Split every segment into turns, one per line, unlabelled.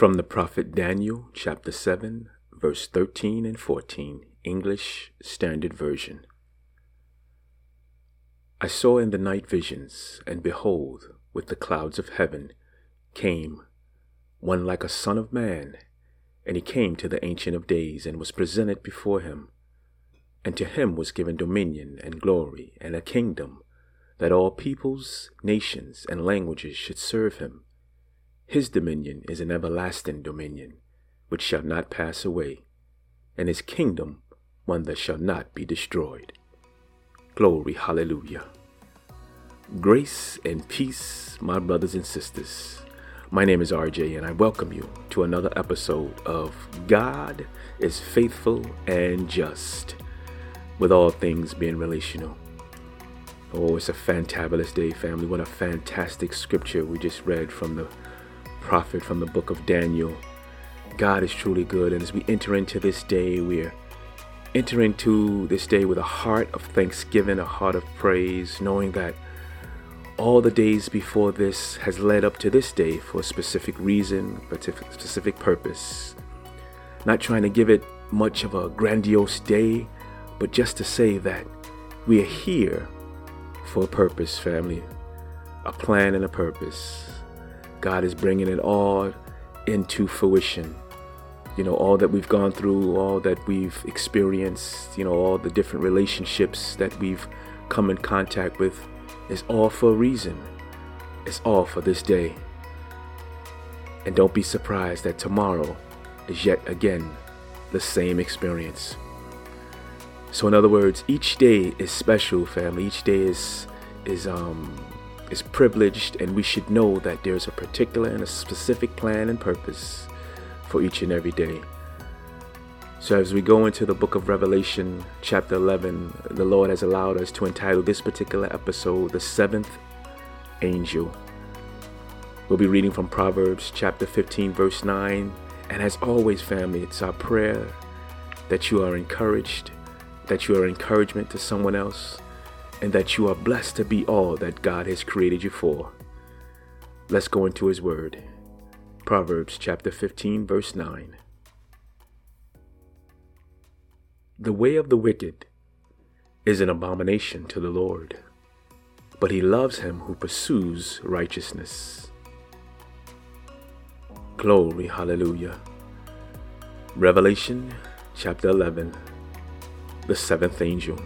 From the prophet Daniel, chapter 7, verse 13 and 14, English Standard Version. I saw in the night visions, and behold, with the clouds of heaven came one like a son of man, and he came to the Ancient of Days, and was presented before him. And to him was given dominion and glory and a kingdom, that all peoples, nations, and languages should serve him. His dominion is an everlasting dominion, which shall not pass away, and his kingdom one that shall not be destroyed. Glory, hallelujah. Grace and peace, my brothers and sisters. My name is RJ, and I welcome you to another episode of God is Faithful and Just, with all things being relational. Oh, it's a fantabulous day, family. What a fantastic scripture we just read from the prophet from the book of Daniel. God is truly good, and as we enter into this day, we are entering into this day with a heart of thanksgiving, a heart of praise, knowing that all the days before this has led up to this day for a specific reason, specific purpose. Not trying to give it much of a grandiose day, but just to say that we are here for a purpose, family, a plan and a purpose. God is bringing it all into fruition. You know, all that we've gone through, all that we've experienced, you know, all the different relationships that we've come in contact with is all for a reason. It's all for this day. And don't be surprised that tomorrow is yet again the same experience. So in other words, each day is special, family. Each day is is um is privileged, and we should know that there's a particular and a specific plan and purpose for each and every day. So, as we go into the book of Revelation, chapter 11, the Lord has allowed us to entitle this particular episode, The Seventh Angel. We'll be reading from Proverbs chapter 15, verse 9. And as always, family, it's our prayer that you are encouraged, that you are encouragement to someone else, and that you are blessed to be all that God has created you for. Let's go into His Word. Proverbs chapter 15, verse 9. The way of the wicked is an abomination to the Lord, but He loves him who pursues righteousness. Glory, hallelujah. Revelation chapter 11, the seventh angel.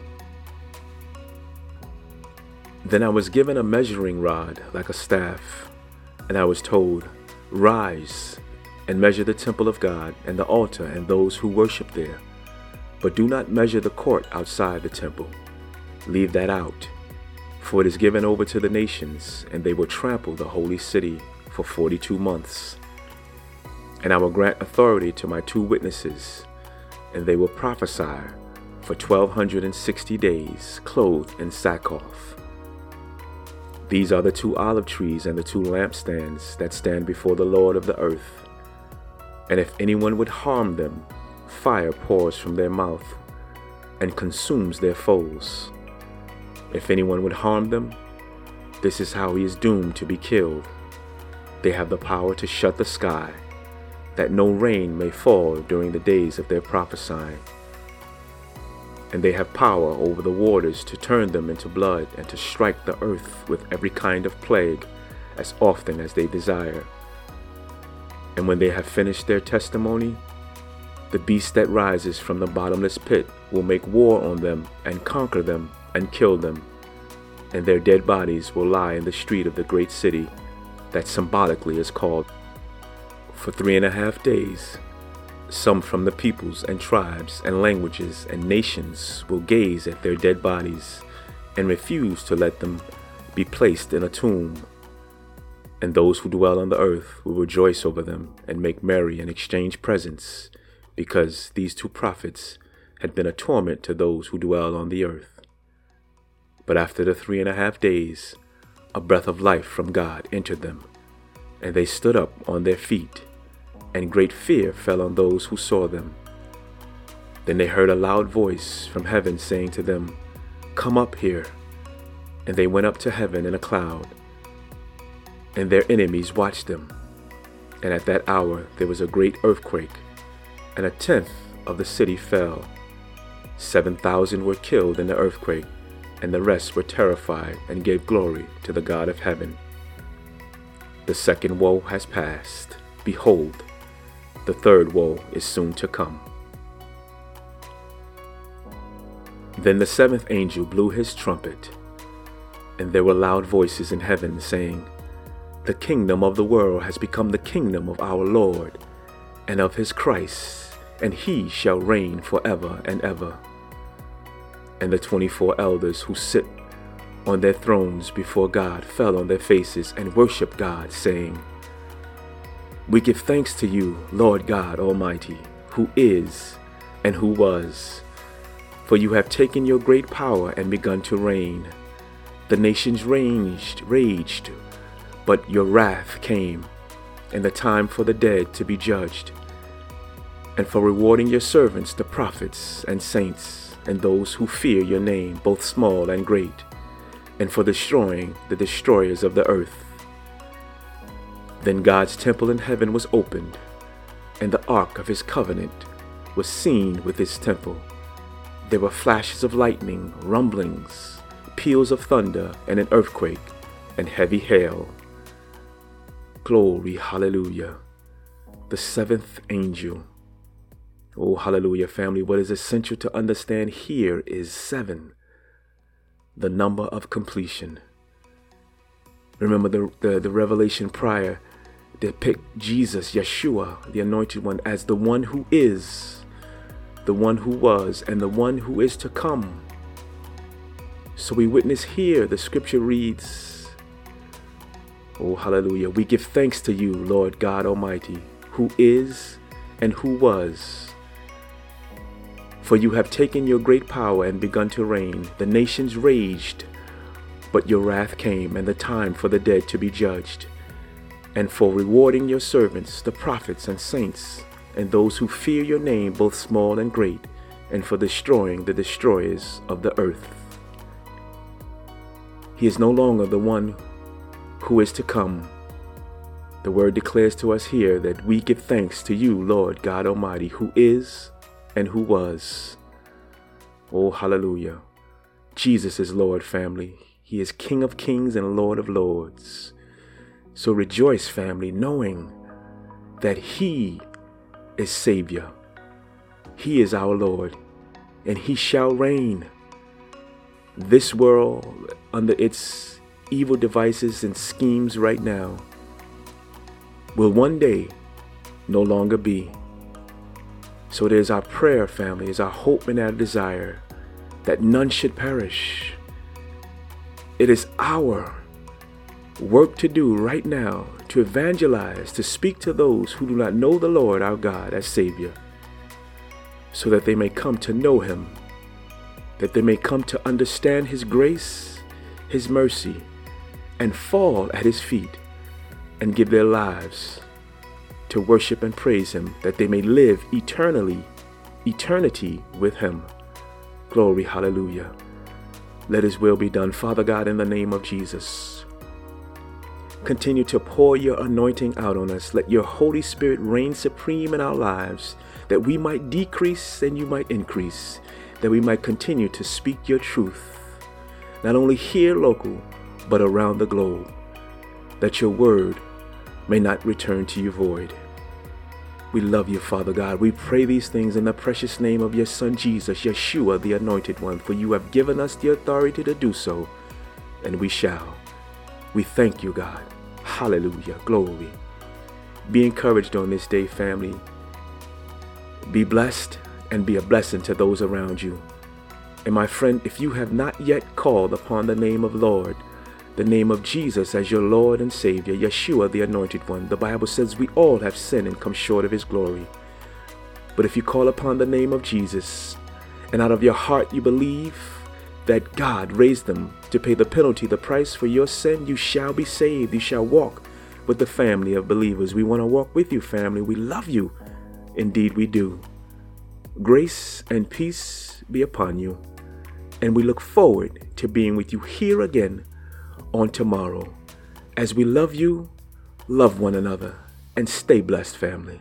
Then I was given a measuring rod like a staff, and I was told, Rise and measure the temple of God and the altar and those who worship there. But do not measure the court outside the temple. Leave that out, for it is given over to the nations, and they will trample the holy city for 42 months. And I will grant authority to my two witnesses, and they will prophesy for 1260 days, clothed in sackcloth. These are the two olive trees and the two lampstands that stand before the Lord of the earth. And if anyone would harm them, fire pours from their mouth and consumes their foes. If anyone would harm them, this is how he is doomed to be killed. They have the power to shut the sky, that no rain may fall during the days of their prophesying and they have power over the waters to turn them into blood and to strike the earth with every kind of plague as often as they desire. And when they have finished their testimony, the beast that rises from the bottomless pit will make war on them and conquer them and kill them, and their dead bodies will lie in the street of the great city that symbolically is called. For three and a half days, some from the peoples and tribes and languages and nations will gaze at their dead bodies and refuse to let them be placed in a tomb. And those who dwell on the earth will rejoice over them and make merry and exchange presents, because these two prophets had been a torment to those who dwell on the earth. But after the three and a half days, a breath of life from God entered them, and they stood up on their feet and great fear fell on those who saw them. Then they heard a loud voice from heaven saying to them, Come up here. And they went up to heaven in a cloud. And their enemies watched them. And at that hour there was a great earthquake, and a tenth of the city fell. Seven thousand were killed in the earthquake, and the rest were terrified and gave glory to the God of heaven. The second woe has passed. Behold, the third woe is soon to come. Then the seventh angel blew his trumpet, and there were loud voices in heaven saying, The kingdom of the world has become the kingdom of our Lord and of his Christ, and he shall reign forever and ever. And the twenty four elders who sit on their thrones before God fell on their faces and worshiped God, saying, We give thanks to you, Lord God Almighty, who is and who was for you have taken your great power and begun to reign. The nations raged, raged, but your wrath came, and the time for the dead to be judged, and for rewarding your servants, the prophets and saints, and those who fear your name, both small and great, and for destroying the destroyers of the earth. Then God's temple in heaven was opened, and the ark of his covenant was seen with his temple. There were flashes of lightning, rumblings, peals of thunder, and an earthquake, and heavy hail. Glory, hallelujah. The seventh angel. Oh, hallelujah, family. What is essential to understand here is seven, the number of completion. Remember the, the, the revelation prior depict Jesus, Yeshua, the anointed one, as the one who is the one who was, and the one who is to come. So we witness here, the scripture reads, Oh, hallelujah. We give thanks to you, Lord God Almighty, who is and who was. For you have taken your great power and begun to reign. The nations raged, but your wrath came, and the time for the dead to be judged, and for rewarding your servants, the prophets and saints and those who fear your name, both small and great, and for destroying the destroyers of the earth. He is no longer the one who is to come. The word declares to us here that we give thanks to you, Lord God Almighty, who is and who was. Oh, hallelujah. Jesus is Lord, family. He is King of kings and Lord of lords. So rejoice, family, knowing that He is Savior. He is our Lord, and He shall reign. This world, under its evil devices and schemes right now, will one day no longer be. So it is our prayer, family, is our hope and our desire that none should perish. It is our work to do right now to evangelize, to speak to those who do not know the Lord our God as Savior, so that they may come to know Him, that they may come to understand His grace, His mercy, and fall at His feet and give their lives to worship and praise Him, that they may live eternally, eternity with Him. Glory, hallelujah. Let His will be done, Father God, in the name of Jesus. Continue to pour your anointing out on us. Let your Holy Spirit reign supreme in our lives, that we might decrease and you might increase, that we might continue to speak your truth, not only here local, but around the globe, that your word may not return to you void. We love you, Father God. We pray these things in the precious name of your Son Jesus, Yeshua, the Anointed One, for you have given us the authority to do so, and we shall. We thank you, God. Hallelujah. Glory. Be encouraged on this day, family. Be blessed and be a blessing to those around you. And my friend, if you have not yet called upon the name of Lord, the name of Jesus as your Lord and Savior, Yeshua the Anointed One, the Bible says we all have sinned and come short of His glory. But if you call upon the name of Jesus and out of your heart you believe that God raised them to pay the penalty, the price for your sin, you shall be saved. You shall walk with the family of believers. We want to walk with you, family. We love you. Indeed, we do. Grace and peace be upon you. And we look forward to being with you here again on tomorrow. As we love you, love one another. and stay blessed, family.